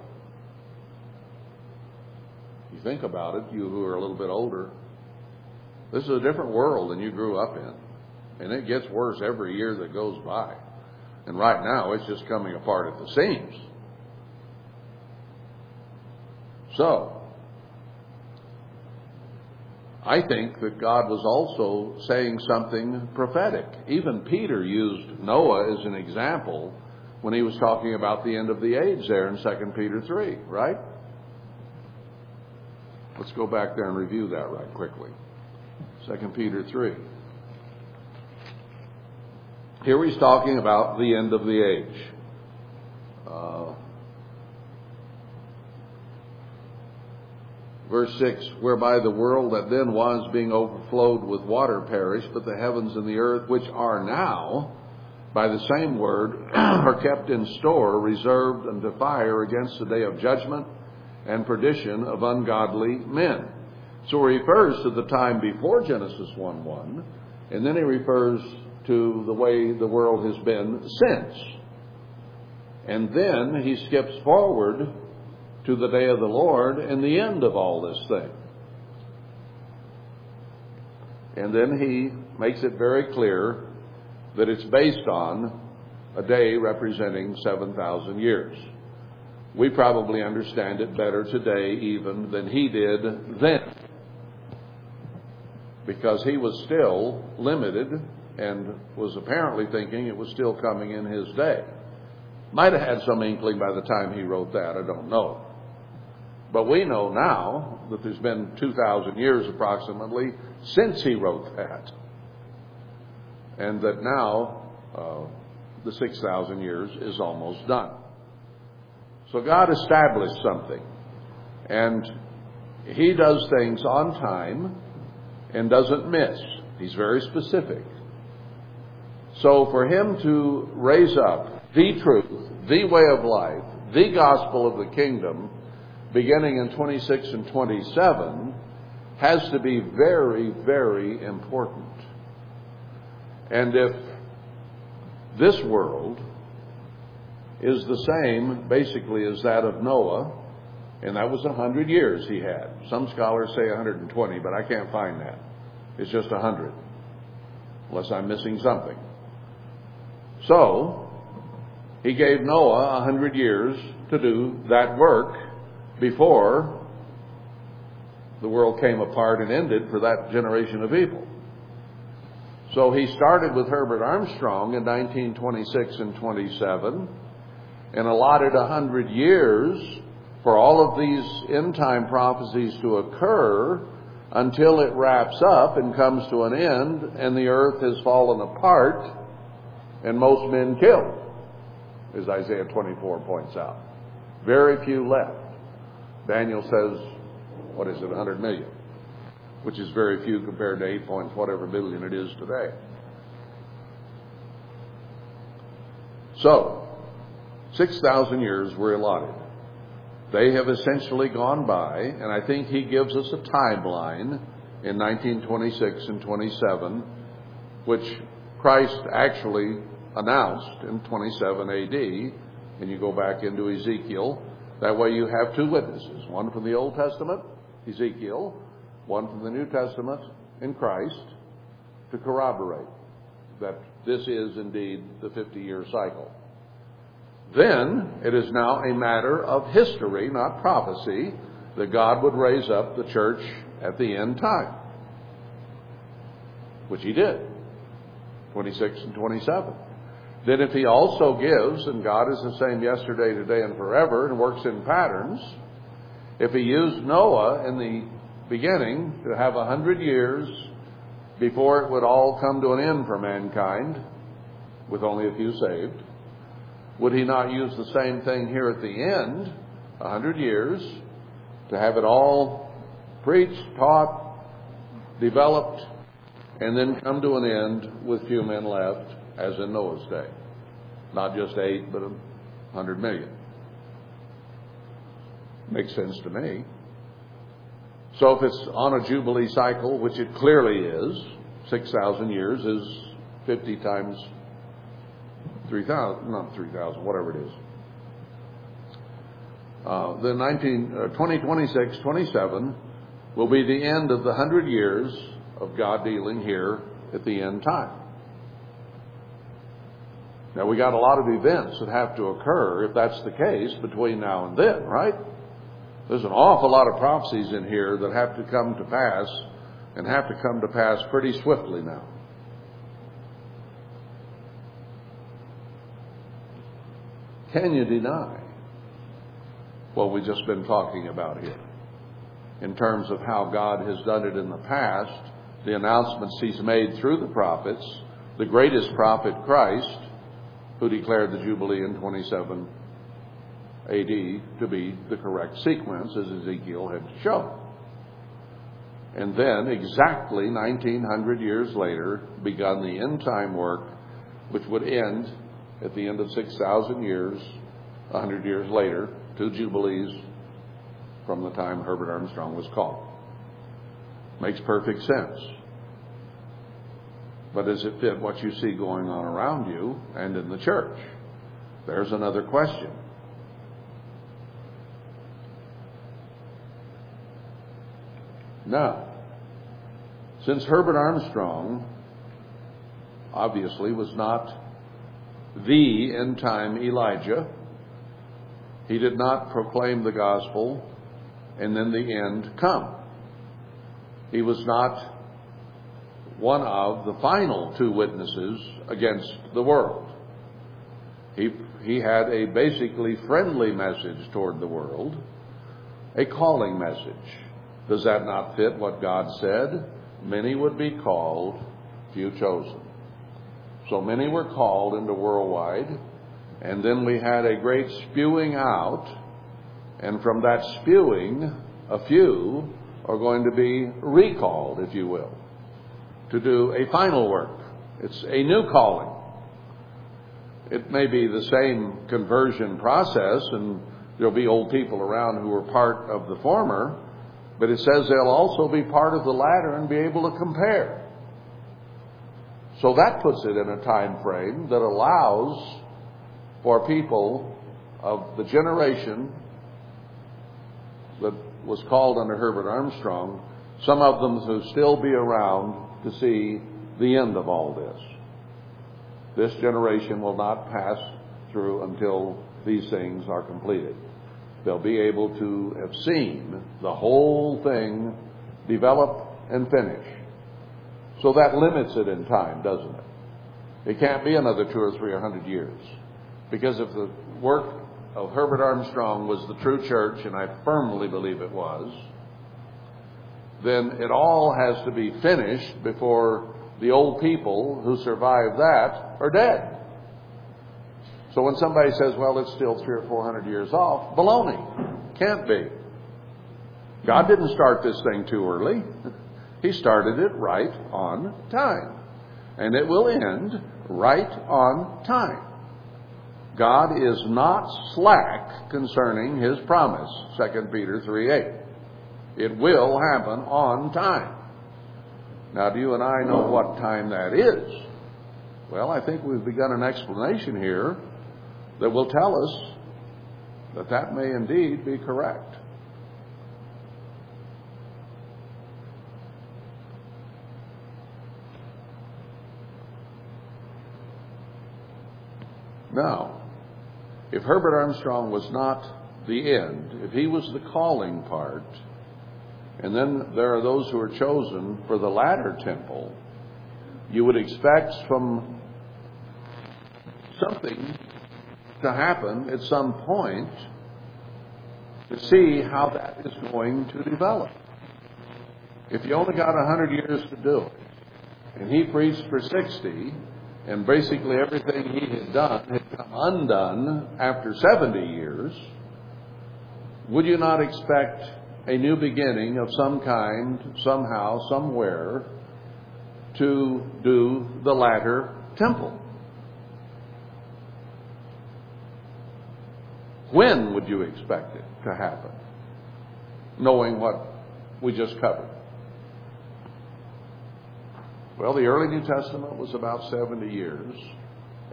You think about it, you who are a little bit older. This is a different world than you grew up in. And it gets worse every year that goes by. And right now, it's just coming apart at the seams. So, I think that God was also saying something prophetic. Even Peter used Noah as an example when he was talking about the end of the age there in 2 Peter 3, right? Let's go back there and review that right quickly. 2 Peter 3. Here he's talking about the end of the age. Uh, Verse 6 Whereby the world that then was being overflowed with water perished, but the heavens and the earth, which are now, by the same word, are kept in store, reserved unto fire against the day of judgment and perdition of ungodly men. So he refers to the time before Genesis 1 1, and then he refers to the way the world has been since. And then he skips forward to the day of the Lord and the end of all this thing. And then he makes it very clear that it's based on a day representing 7,000 years. We probably understand it better today even than he did then. Because he was still limited and was apparently thinking it was still coming in his day. Might have had some inkling by the time he wrote that, I don't know. But we know now that there's been 2,000 years approximately since he wrote that. And that now uh, the 6,000 years is almost done. So God established something. And He does things on time and doesn't miss. He's very specific. So for him to raise up the truth, the way of life, the gospel of the kingdom, beginning in 26 and 27, has to be very, very important. And if this world is the same, basically, as that of Noah, and that was a hundred years he had. Some scholars say 120, but I can't find that. It's just a hundred, unless I'm missing something. So, he gave Noah a hundred years to do that work before the world came apart and ended for that generation of people. So he started with Herbert Armstrong in 1926 and 27 and allotted a hundred years for all of these end time prophecies to occur until it wraps up and comes to an end and the earth has fallen apart and most men killed, as Isaiah 24 points out. Very few left. Daniel says, what is it, 100 million, which is very few compared to 8 points whatever billion it is today. So, 6,000 years were allotted. They have essentially gone by, and I think he gives us a timeline in 1926 and 27, which Christ actually announced in 27 AD, and you go back into Ezekiel. That way you have two witnesses, one from the Old Testament, Ezekiel, one from the New Testament in Christ, to corroborate that this is indeed the 50 year cycle. Then it is now a matter of history, not prophecy, that God would raise up the church at the end time, which He did, 26 and 27. Then if He also gives, and God is the same yesterday, today, and forever, and works in patterns, if He used Noah in the beginning to have a hundred years before it would all come to an end for mankind, with only a few saved, would he not use the same thing here at the end, a hundred years, to have it all preached, taught, developed, and then come to an end with few men left, as in Noah's day? Not just eight, but a hundred million. Makes sense to me. So if it's on a Jubilee cycle, which it clearly is, 6,000 years is 50 times 3,000, not 3,000, whatever it is. Uh, the 19, uh, 2026, 27 will be the end of the hundred years of God dealing here at the end time. Now we got a lot of events that have to occur if that's the case between now and then, right? There's an awful lot of prophecies in here that have to come to pass and have to come to pass pretty swiftly now. Can you deny what we've just been talking about here? In terms of how God has done it in the past, the announcements He's made through the prophets, the greatest prophet, Christ, who declared the Jubilee in 27 AD to be the correct sequence, as Ezekiel had shown. And then, exactly 1900 years later, begun the end time work, which would end at the end of 6,000 years, 100 years later, two Jubilees from the time Herbert Armstrong was called. Makes perfect sense. But does it fit what you see going on around you and in the church? There's another question. Now, since Herbert Armstrong obviously was not the end time Elijah. He did not proclaim the gospel and then the end come. He was not one of the final two witnesses against the world. He, he had a basically friendly message toward the world, a calling message. Does that not fit what God said? Many would be called, few chosen. So many were called into worldwide, and then we had a great spewing out, and from that spewing, a few are going to be recalled, if you will, to do a final work. It's a new calling. It may be the same conversion process, and there'll be old people around who are part of the former, but it says they'll also be part of the latter and be able to compare. So that puts it in a time frame that allows for people of the generation that was called under Herbert Armstrong, some of them to still be around to see the end of all this. This generation will not pass through until these things are completed. They'll be able to have seen the whole thing develop and finish. So that limits it in time, doesn't it? It can't be another two or three hundred years. Because if the work of Herbert Armstrong was the true church, and I firmly believe it was, then it all has to be finished before the old people who survived that are dead. So when somebody says, well, it's still three or four hundred years off, baloney. Can't be. God didn't start this thing too early. He started it right on time. And it will end right on time. God is not slack concerning his promise, 2 Peter 3 8. It will happen on time. Now, do you and I know what time that is? Well, I think we've begun an explanation here that will tell us that that may indeed be correct. Now, if Herbert Armstrong was not the end, if he was the calling part, and then there are those who are chosen for the latter temple, you would expect from something to happen at some point to see how that is going to develop. If you only got a hundred years to do it, and he preached for sixty, and basically everything he had done had come undone after seventy years, would you not expect a new beginning of some kind, somehow, somewhere, to do the latter temple? When would you expect it to happen? Knowing what we just covered. Well, the early New Testament was about 70 years,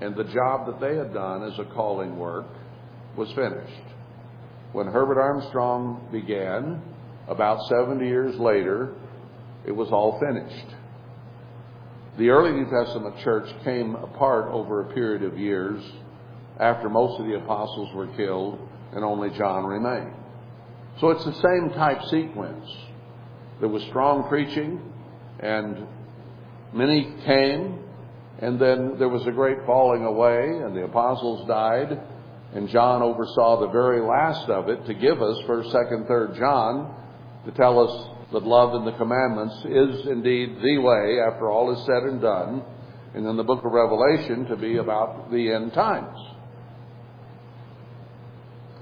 and the job that they had done as a calling work was finished. When Herbert Armstrong began, about 70 years later, it was all finished. The early New Testament church came apart over a period of years after most of the apostles were killed and only John remained. So it's the same type sequence. There was strong preaching and many came and then there was a great falling away and the apostles died and John oversaw the very last of it to give us 1st, 2nd, 3rd John to tell us that love and the commandments is indeed the way after all is said and done and then the book of Revelation to be about the end times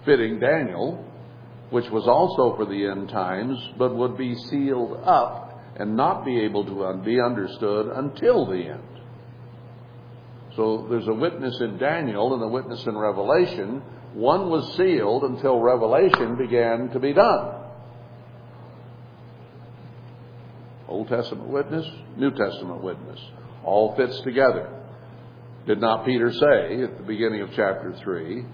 fitting Daniel, which was also for the end times, but would be sealed up and not be able to be understood until the end. So there's a witness in Daniel and a witness in Revelation. One was sealed until Revelation began to be done. Old Testament witness, New Testament witness. All fits together. Did not Peter say at the beginning of chapter 3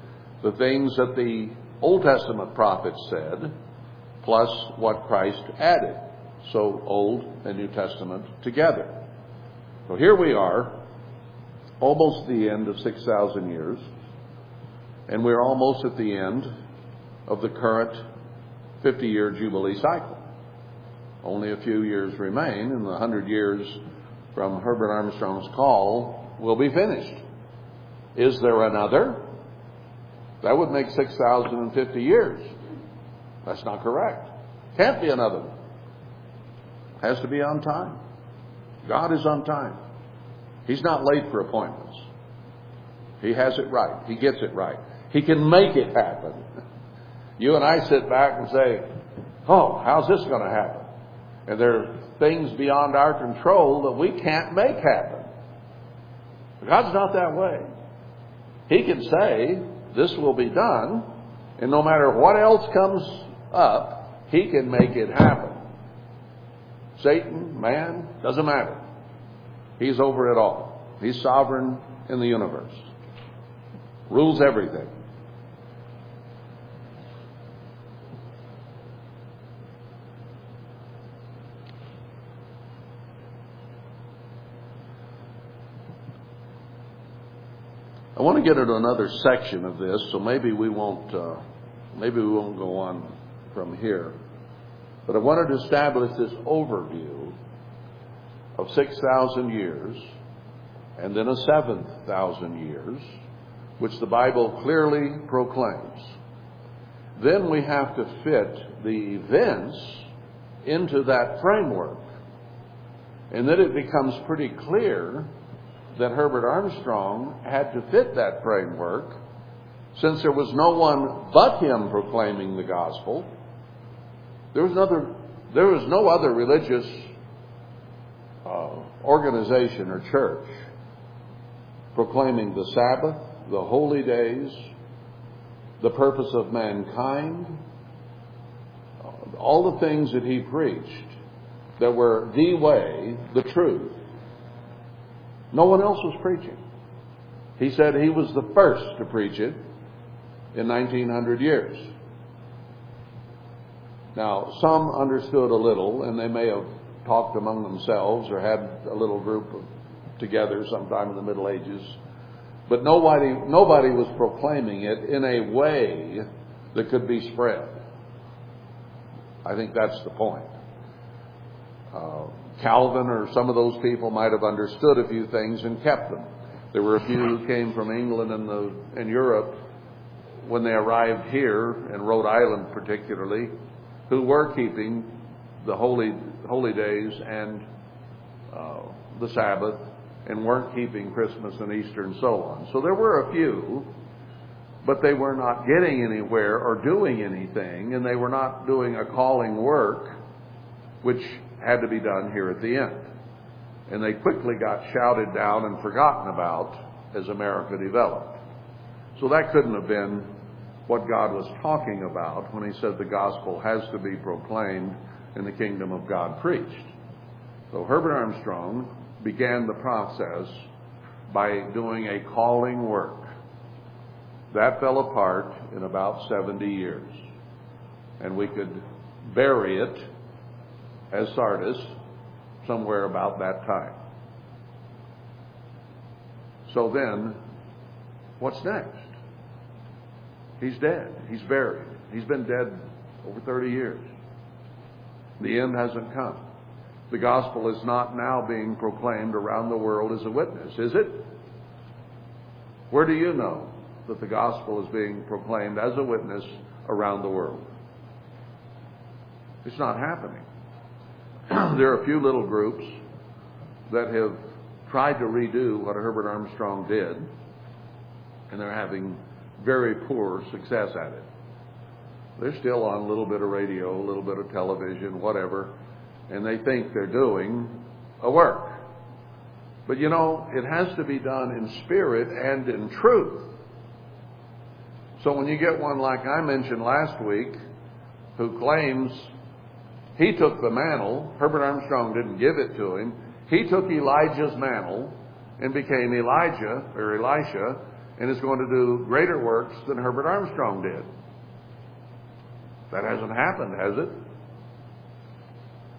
the things that the Old Testament prophets said, plus what Christ added. So Old and New Testament together. So here we are, almost the end of 6,000 years, and we're almost at the end of the current 50 year Jubilee cycle. Only a few years remain, and the 100 years from Herbert Armstrong's call will be finished. Is there another? That would make 6,050 years. That's not correct. Can't be another. Has to be on time. God is on time. He's not late for appointments. He has it right. He gets it right. He can make it happen. You and I sit back and say, Oh, how's this going to happen? And there are things beyond our control that we can't make happen. God's not that way. He can say, this will be done, and no matter what else comes up, He can make it happen. Satan, man, doesn't matter. He's over it all. He's sovereign in the universe. Rules everything. I want to get into another section of this, so maybe we won't uh, maybe we won't go on from here. But I wanted to establish this overview of 6,000 years and then a 7,000 years, which the Bible clearly proclaims. Then we have to fit the events into that framework. And then it becomes pretty clear that Herbert Armstrong had to fit that framework since there was no one but him proclaiming the gospel. There was, another, there was no other religious uh, organization or church proclaiming the Sabbath, the holy days, the purpose of mankind, all the things that he preached that were the way, the truth. No one else was preaching. He said he was the first to preach it in 1900 years. Now, some understood a little, and they may have talked among themselves or had a little group of, together sometime in the Middle Ages. But nobody, nobody was proclaiming it in a way that could be spread. I think that's the point. Uh, Calvin or some of those people might have understood a few things and kept them. There were a few who came from England and, the, and Europe when they arrived here, in Rhode Island particularly, who were keeping the holy, holy days and uh, the Sabbath and weren't keeping Christmas and Easter and so on. So there were a few, but they were not getting anywhere or doing anything, and they were not doing a calling work which had to be done here at the end. And they quickly got shouted down and forgotten about as America developed. So that couldn't have been what God was talking about when he said the gospel has to be proclaimed and the kingdom of God preached. So Herbert Armstrong began the process by doing a calling work. That fell apart in about 70 years. And we could bury it as Sardis somewhere about that time. So then, what's next? He's dead. He's buried. He's been dead over 30 years. The end hasn't come. The gospel is not now being proclaimed around the world as a witness, is it? Where do you know that the gospel is being proclaimed as a witness around the world? It's not happening. there are a few little groups that have tried to redo what Herbert Armstrong did, and they're having very poor success at it. They're still on a little bit of radio, a little bit of television, whatever, and they think they're doing a work. But you know, it has to be done in spirit and in truth. So when you get one like I mentioned last week, who claims he took the mantle. Herbert Armstrong didn't give it to him. He took Elijah's mantle and became Elijah or Elisha and is going to do greater works than Herbert Armstrong did. That hasn't happened, has it?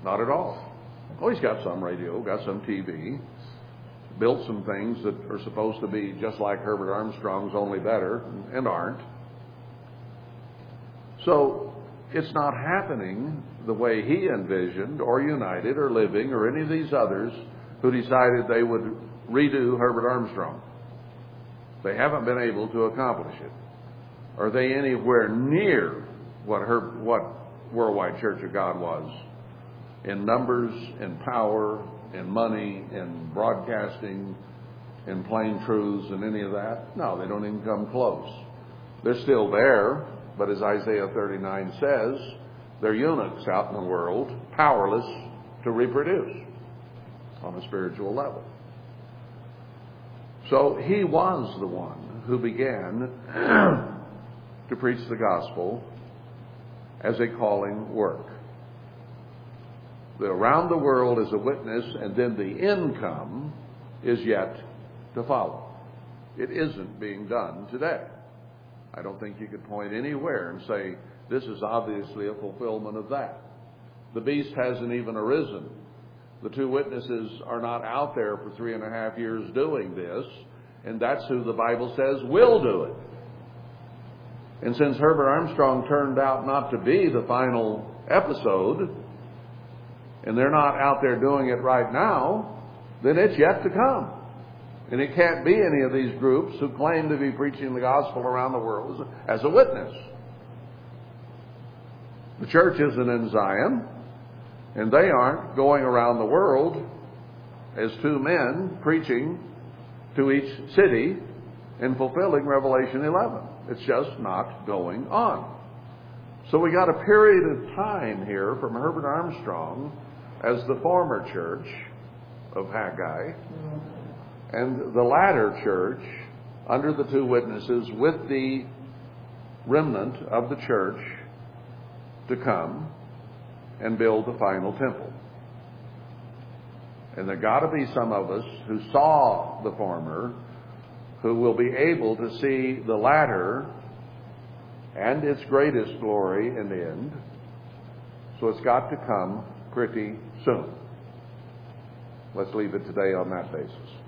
Not at all. Oh, he's got some radio, got some TV, built some things that are supposed to be just like Herbert Armstrong's, only better, and aren't. So it's not happening the way he envisioned, or United, or Living, or any of these others who decided they would redo Herbert Armstrong. They haven't been able to accomplish it. Are they anywhere near what, her, what Worldwide Church of God was in numbers, in power, in money, in broadcasting, in plain truths, and any of that? No, they don't even come close. They're still there, but as Isaiah 39 says, they're eunuchs out in the world, powerless to reproduce on a spiritual level. So he was the one who began to preach the gospel as a calling work. The around the world as a witness, and then the income is yet to follow. It isn't being done today. I don't think you could point anywhere and say, this is obviously a fulfillment of that. The beast hasn't even arisen. The two witnesses are not out there for three and a half years doing this, and that's who the Bible says will do it. And since Herbert Armstrong turned out not to be the final episode, and they're not out there doing it right now, then it's yet to come. And it can't be any of these groups who claim to be preaching the gospel around the world as a witness. The church isn't in Zion, and they aren't going around the world as two men preaching to each city and fulfilling Revelation 11. It's just not going on. So we got a period of time here from Herbert Armstrong as the former church of Haggai and the latter church under the two witnesses with the remnant of the church to come and build the final temple. And there got to be some of us who saw the former who will be able to see the latter and its greatest glory and end. So it's got to come pretty soon. Let's leave it today on that basis.